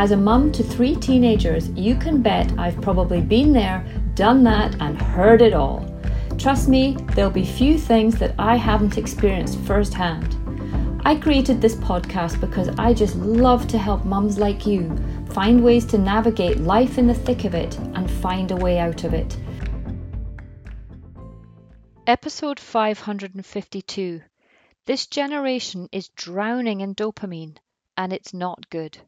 As a mum to three teenagers, you can bet I've probably been there done that, and heard it all. Trust me, there'll be few things that I haven't experienced firsthand. I created this podcast because I just love to help mums like you find ways to navigate life in the thick of it and find a way out of it. Episode 552 This generation is drowning in dopamine, and it's not good.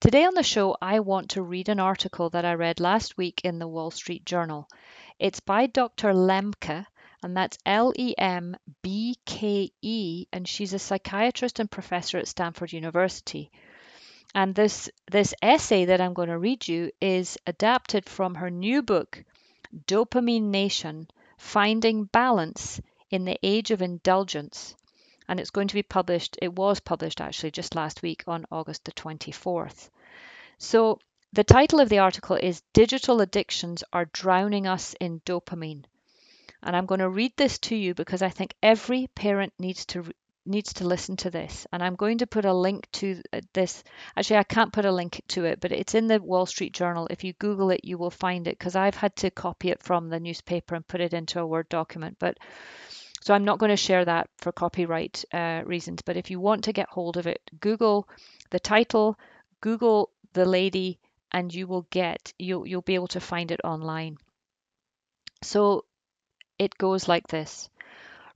Today on the show, I want to read an article that I read last week in the Wall Street Journal. It's by Dr. Lembke, and that's L E M B K E, and she's a psychiatrist and professor at Stanford University. And this, this essay that I'm going to read you is adapted from her new book, Dopamine Nation Finding Balance in the Age of Indulgence and it's going to be published. It was published actually just last week on August the 24th. So the title of the article is Digital Addictions Are Drowning Us in Dopamine. And I'm going to read this to you because I think every parent needs to needs to listen to this and i'm going to put a link to uh, this actually i can't put a link to it but it's in the wall street journal if you google it you will find it because i've had to copy it from the newspaper and put it into a word document but so I'm not going to share that for copyright uh, reasons. But if you want to get hold of it, Google the title, Google the lady, and you will get you'll you'll be able to find it online. So it goes like this.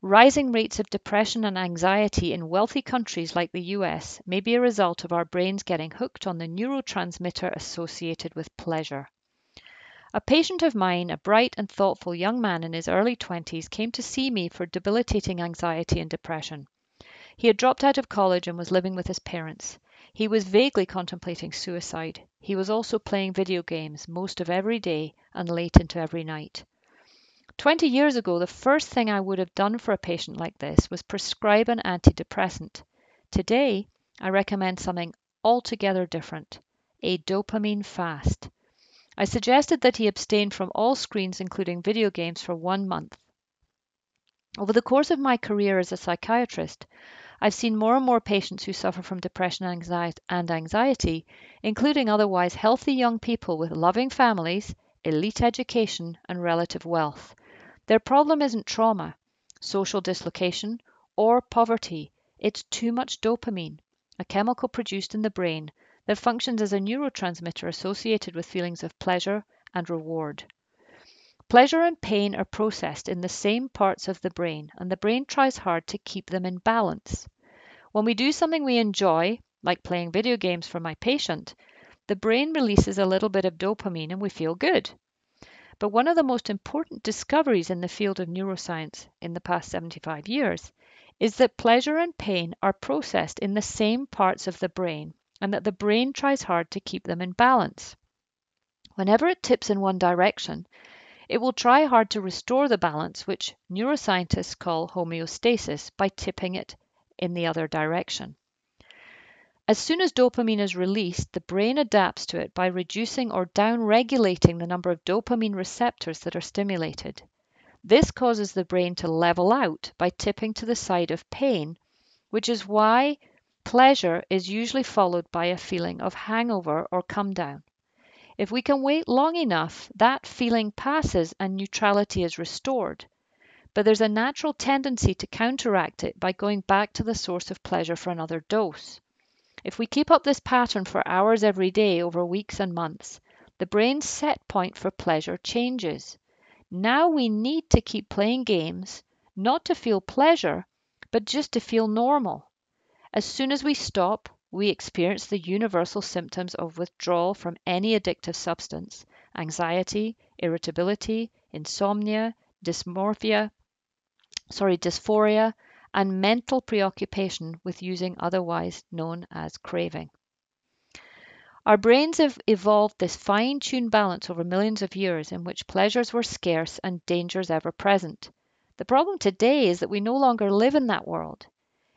Rising rates of depression and anxiety in wealthy countries like the US may be a result of our brains getting hooked on the neurotransmitter associated with pleasure. A patient of mine, a bright and thoughtful young man in his early twenties, came to see me for debilitating anxiety and depression. He had dropped out of college and was living with his parents. He was vaguely contemplating suicide. He was also playing video games most of every day and late into every night. Twenty years ago, the first thing I would have done for a patient like this was prescribe an antidepressant. Today, I recommend something altogether different a dopamine fast. I suggested that he abstain from all screens, including video games, for one month. Over the course of my career as a psychiatrist, I've seen more and more patients who suffer from depression and anxiety, including otherwise healthy young people with loving families, elite education, and relative wealth. Their problem isn't trauma, social dislocation, or poverty, it's too much dopamine, a chemical produced in the brain that functions as a neurotransmitter associated with feelings of pleasure and reward. Pleasure and pain are processed in the same parts of the brain, and the brain tries hard to keep them in balance. When we do something we enjoy, like playing video games for my patient, the brain releases a little bit of dopamine and we feel good. But one of the most important discoveries in the field of neuroscience in the past 75 years is that pleasure and pain are processed in the same parts of the brain and that the brain tries hard to keep them in balance. Whenever it tips in one direction, it will try hard to restore the balance, which neuroscientists call homeostasis, by tipping it in the other direction. As soon as dopamine is released, the brain adapts to it by reducing or downregulating the number of dopamine receptors that are stimulated. This causes the brain to level out by tipping to the side of pain, which is why Pleasure is usually followed by a feeling of hangover or come down. If we can wait long enough, that feeling passes and neutrality is restored. But there's a natural tendency to counteract it by going back to the source of pleasure for another dose. If we keep up this pattern for hours every day over weeks and months, the brain's set point for pleasure changes. Now we need to keep playing games, not to feel pleasure, but just to feel normal. As soon as we stop, we experience the universal symptoms of withdrawal from any addictive substance anxiety, irritability, insomnia, dysmorphia, sorry, dysphoria, and mental preoccupation with using otherwise known as craving. Our brains have evolved this fine tuned balance over millions of years in which pleasures were scarce and dangers ever present. The problem today is that we no longer live in that world.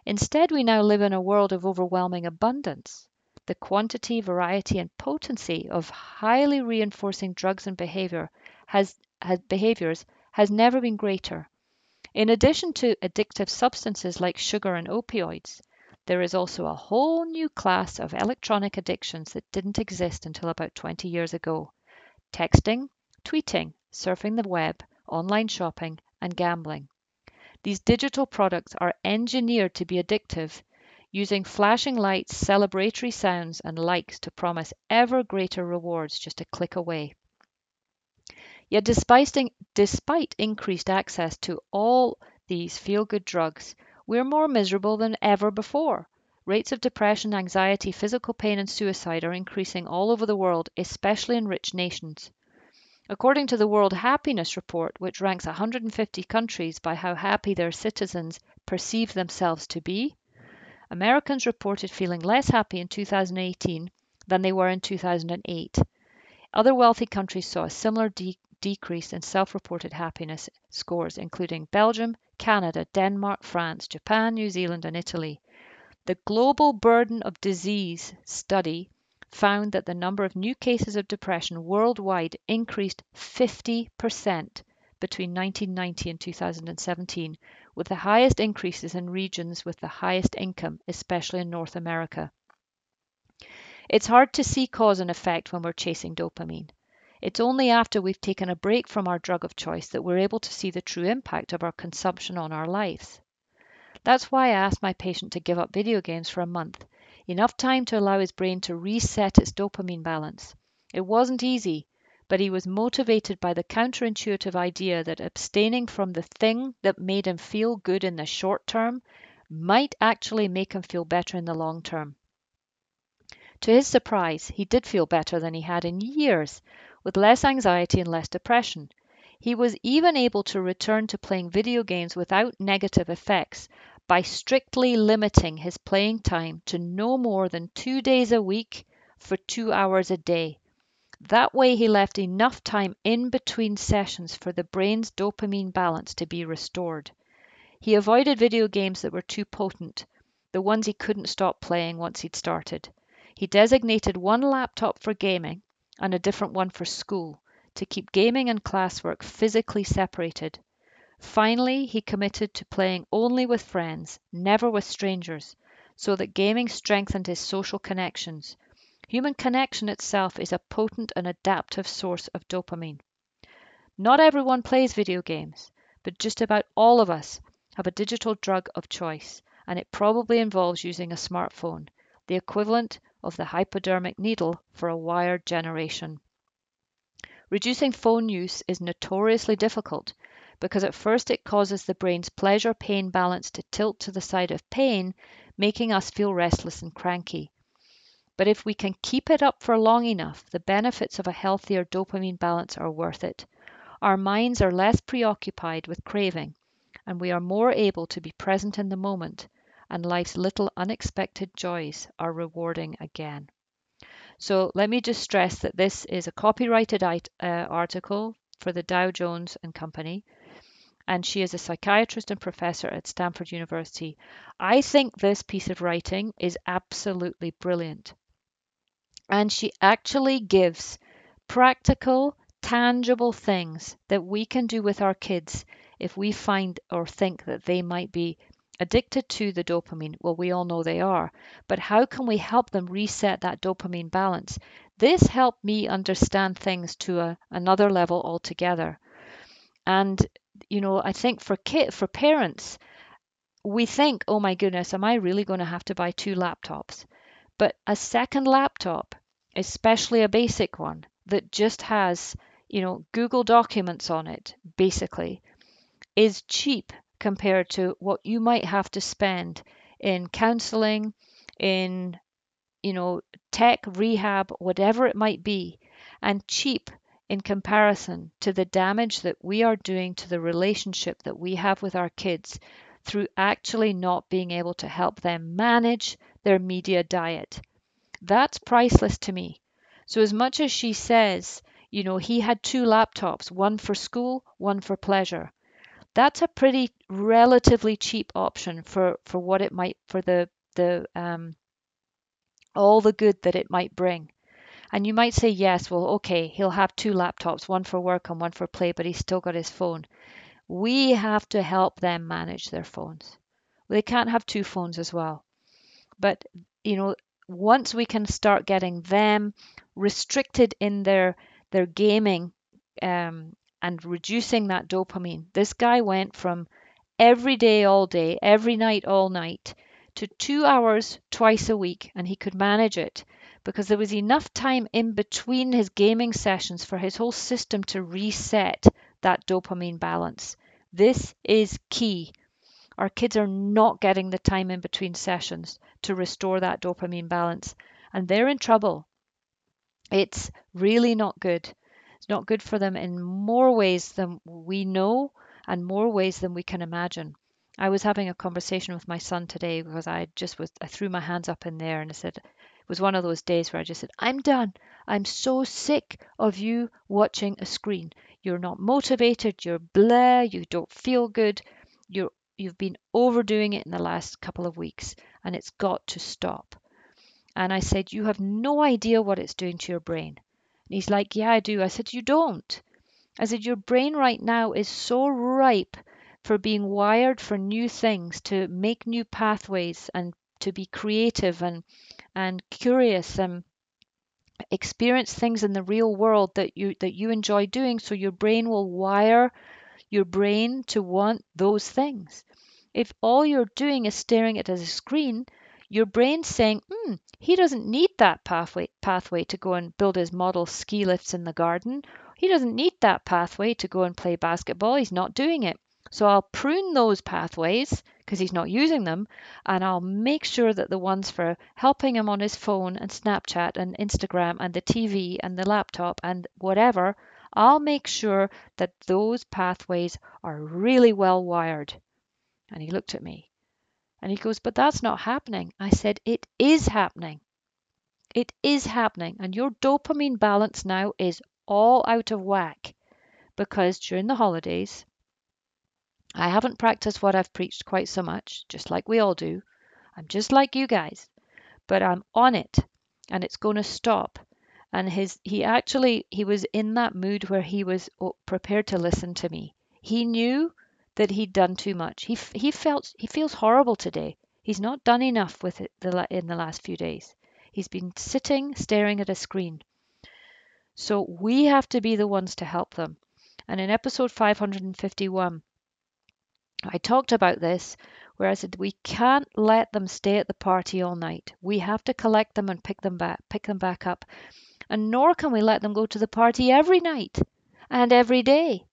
Instead, we now live in a world of overwhelming abundance. The quantity, variety, and potency of highly reinforcing drugs and behavior has, has behaviors has never been greater. In addition to addictive substances like sugar and opioids, there is also a whole new class of electronic addictions that didn't exist until about 20 years ago texting, tweeting, surfing the web, online shopping, and gambling. These digital products are engineered to be addictive, using flashing lights, celebratory sounds, and likes to promise ever greater rewards just a click away. Yet, despite, despite increased access to all these feel good drugs, we're more miserable than ever before. Rates of depression, anxiety, physical pain, and suicide are increasing all over the world, especially in rich nations. According to the World Happiness Report, which ranks 150 countries by how happy their citizens perceive themselves to be, Americans reported feeling less happy in 2018 than they were in 2008. Other wealthy countries saw a similar de- decrease in self reported happiness scores, including Belgium, Canada, Denmark, France, Japan, New Zealand, and Italy. The Global Burden of Disease study found that the number of new cases of depression worldwide increased 50% between 1990 and 2017, with the highest increases in regions with the highest income, especially in North America. It's hard to see cause and effect when we're chasing dopamine. It's only after we've taken a break from our drug of choice that we're able to see the true impact of our consumption on our lives. That's why I asked my patient to give up video games for a month, enough time to allow his brain to reset its dopamine balance. It wasn't easy, but he was motivated by the counterintuitive idea that abstaining from the thing that made him feel good in the short term might actually make him feel better in the long term. To his surprise, he did feel better than he had in years, with less anxiety and less depression. He was even able to return to playing video games without negative effects by strictly limiting his playing time to no more than two days a week for two hours a day. That way, he left enough time in between sessions for the brain's dopamine balance to be restored. He avoided video games that were too potent, the ones he couldn't stop playing once he'd started. He designated one laptop for gaming and a different one for school to keep gaming and classwork physically separated. Finally, he committed to playing only with friends, never with strangers, so that gaming strengthened his social connections. Human connection itself is a potent and adaptive source of dopamine. Not everyone plays video games, but just about all of us have a digital drug of choice, and it probably involves using a smartphone, the equivalent of the hypodermic needle for a wired generation. Reducing phone use is notoriously difficult because at first it causes the brain's pleasure pain balance to tilt to the side of pain, making us feel restless and cranky. But if we can keep it up for long enough, the benefits of a healthier dopamine balance are worth it. Our minds are less preoccupied with craving, and we are more able to be present in the moment and life's little unexpected joys are rewarding again. So let me just stress that this is a copyrighted uh, article for the Dow Jones and Company, and she is a psychiatrist and professor at Stanford University. I think this piece of writing is absolutely brilliant. And she actually gives practical, tangible things that we can do with our kids if we find or think that they might be addicted to the dopamine? Well, we all know they are, but how can we help them reset that dopamine balance? This helped me understand things to a, another level altogether. And you know, I think for kid, for parents, we think, "Oh my goodness, am I really going to have to buy two laptops?" But a second laptop, especially a basic one that just has, you know, Google Documents on it, basically, is cheap compared to what you might have to spend in counseling, in you know, tech rehab, whatever it might be, and cheap in comparison to the damage that we are doing to the relationship that we have with our kids through actually not being able to help them manage their media diet. That's priceless to me. So, as much as she says, you know, he had two laptops, one for school, one for pleasure. That's a pretty relatively cheap option for, for what it might for the the um, all the good that it might bring. And you might say, yes, well, okay, he'll have two laptops, one for work and one for play, but he's still got his phone. We have to help them manage their phones. They can't have two phones as well. But, you know, once we can start getting them restricted in their their gaming um, and reducing that dopamine. This guy went from every day, all day, every night, all night, to two hours twice a week, and he could manage it because there was enough time in between his gaming sessions for his whole system to reset that dopamine balance. This is key. Our kids are not getting the time in between sessions to restore that dopamine balance, and they're in trouble. It's really not good. It's not good for them in more ways than we know and more ways than we can imagine. I was having a conversation with my son today because I just was I threw my hands up in there and I said was one of those days where I just said, I'm done. I'm so sick of you watching a screen. You're not motivated, you're blah, you don't feel good, you're you've been overdoing it in the last couple of weeks and it's got to stop. And I said, You have no idea what it's doing to your brain. And he's like, Yeah, I do. I said, You don't. I said, Your brain right now is so ripe for being wired for new things, to make new pathways and to be creative and and curious and experience things in the real world that you that you enjoy doing. So your brain will wire your brain to want those things. If all you're doing is staring at a screen your brain's saying hmm he doesn't need that pathway pathway to go and build his model ski lifts in the garden. He doesn't need that pathway to go and play basketball. He's not doing it. So I'll prune those pathways because he's not using them, and I'll make sure that the ones for helping him on his phone and Snapchat and Instagram and the TV and the laptop and whatever, I'll make sure that those pathways are really well wired. And he looked at me and he goes, But that's not happening. I said, It is happening. It is happening. And your dopamine balance now is all out of whack because during the holidays, I haven't practiced what I've preached quite so much, just like we all do. I'm just like you guys, but I'm on it and it's going to stop. And his he actually he was in that mood where he was prepared to listen to me. He knew that he'd done too much. He he felt he feels horrible today. He's not done enough with it the, in the last few days. He's been sitting staring at a screen. So we have to be the ones to help them. And in episode 551, I talked about this where I said we can't let them stay at the party all night. We have to collect them and pick them back pick them back up. And nor can we let them go to the party every night and every day.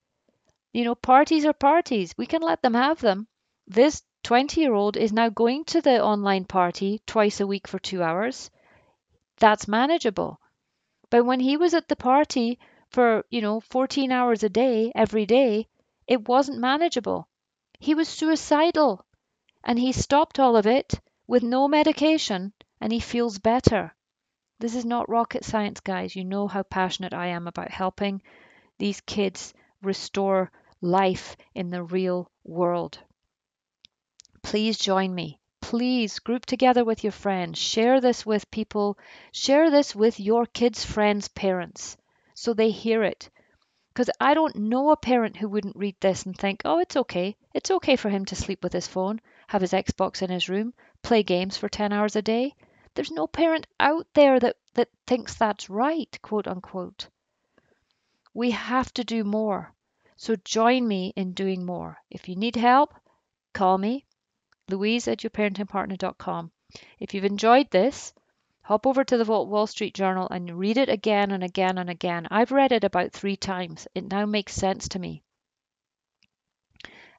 You know, parties are parties. We can let them have them. This 20 year old is now going to the online party twice a week for two hours. That's manageable. But when he was at the party for, you know, 14 hours a day, every day, it wasn't manageable. He was suicidal, and he stopped all of it with no medication, and he feels better. This is not rocket science, guys. You know how passionate I am about helping these kids restore life in the real world. Please join me. Please group together with your friends. Share this with people. Share this with your kids' friends' parents so they hear it. Because I don't know a parent who wouldn't read this and think, oh, it's okay. It's okay for him to sleep with his phone, have his Xbox in his room, play games for 10 hours a day. There's no parent out there that, that thinks that's right, quote unquote. We have to do more. So join me in doing more. If you need help, call me, louise at yourparentingpartner.com. If you've enjoyed this, Hop over to the Wall Street Journal and read it again and again and again. I've read it about three times. It now makes sense to me.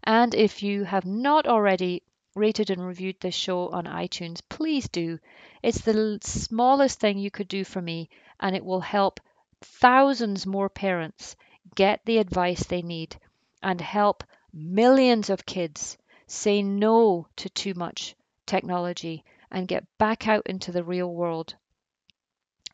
And if you have not already rated and reviewed this show on iTunes, please do. It's the smallest thing you could do for me, and it will help thousands more parents get the advice they need and help millions of kids say no to too much technology and get back out into the real world.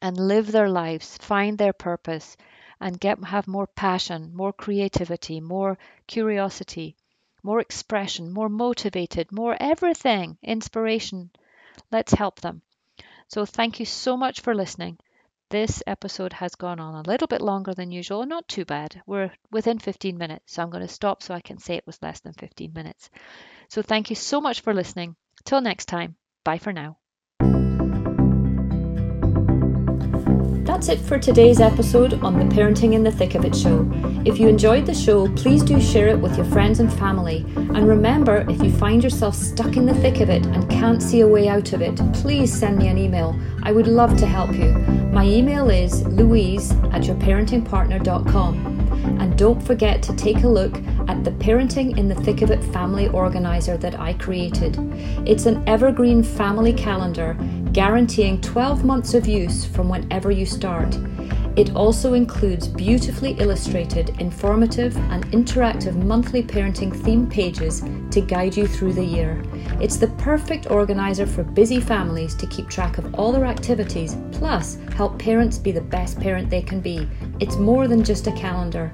and live their lives, find their purpose, and get have more passion, more creativity, more curiosity, more expression, more motivated, more everything, inspiration. Let's help them. So thank you so much for listening. This episode has gone on a little bit longer than usual, not too bad. We're within 15 minutes, so I'm going to stop so I can say it was less than 15 minutes. So thank you so much for listening. Till next time, bye for now. That's it for today's episode on the Parenting in the Thick of It show. If you enjoyed the show, please do share it with your friends and family. And remember, if you find yourself stuck in the thick of it and can't see a way out of it, please send me an email. I would love to help you. My email is louise at yourparentingpartner.com. And don't forget to take a look at the Parenting in the Thick of It family organizer that I created. It's an evergreen family calendar guaranteeing 12 months of use from whenever you start. It also includes beautifully illustrated, informative, and interactive monthly parenting theme pages to guide you through the year. It's the perfect organizer for busy families to keep track of all their activities, plus help parents be the best parent they can be. It's more than just a calendar.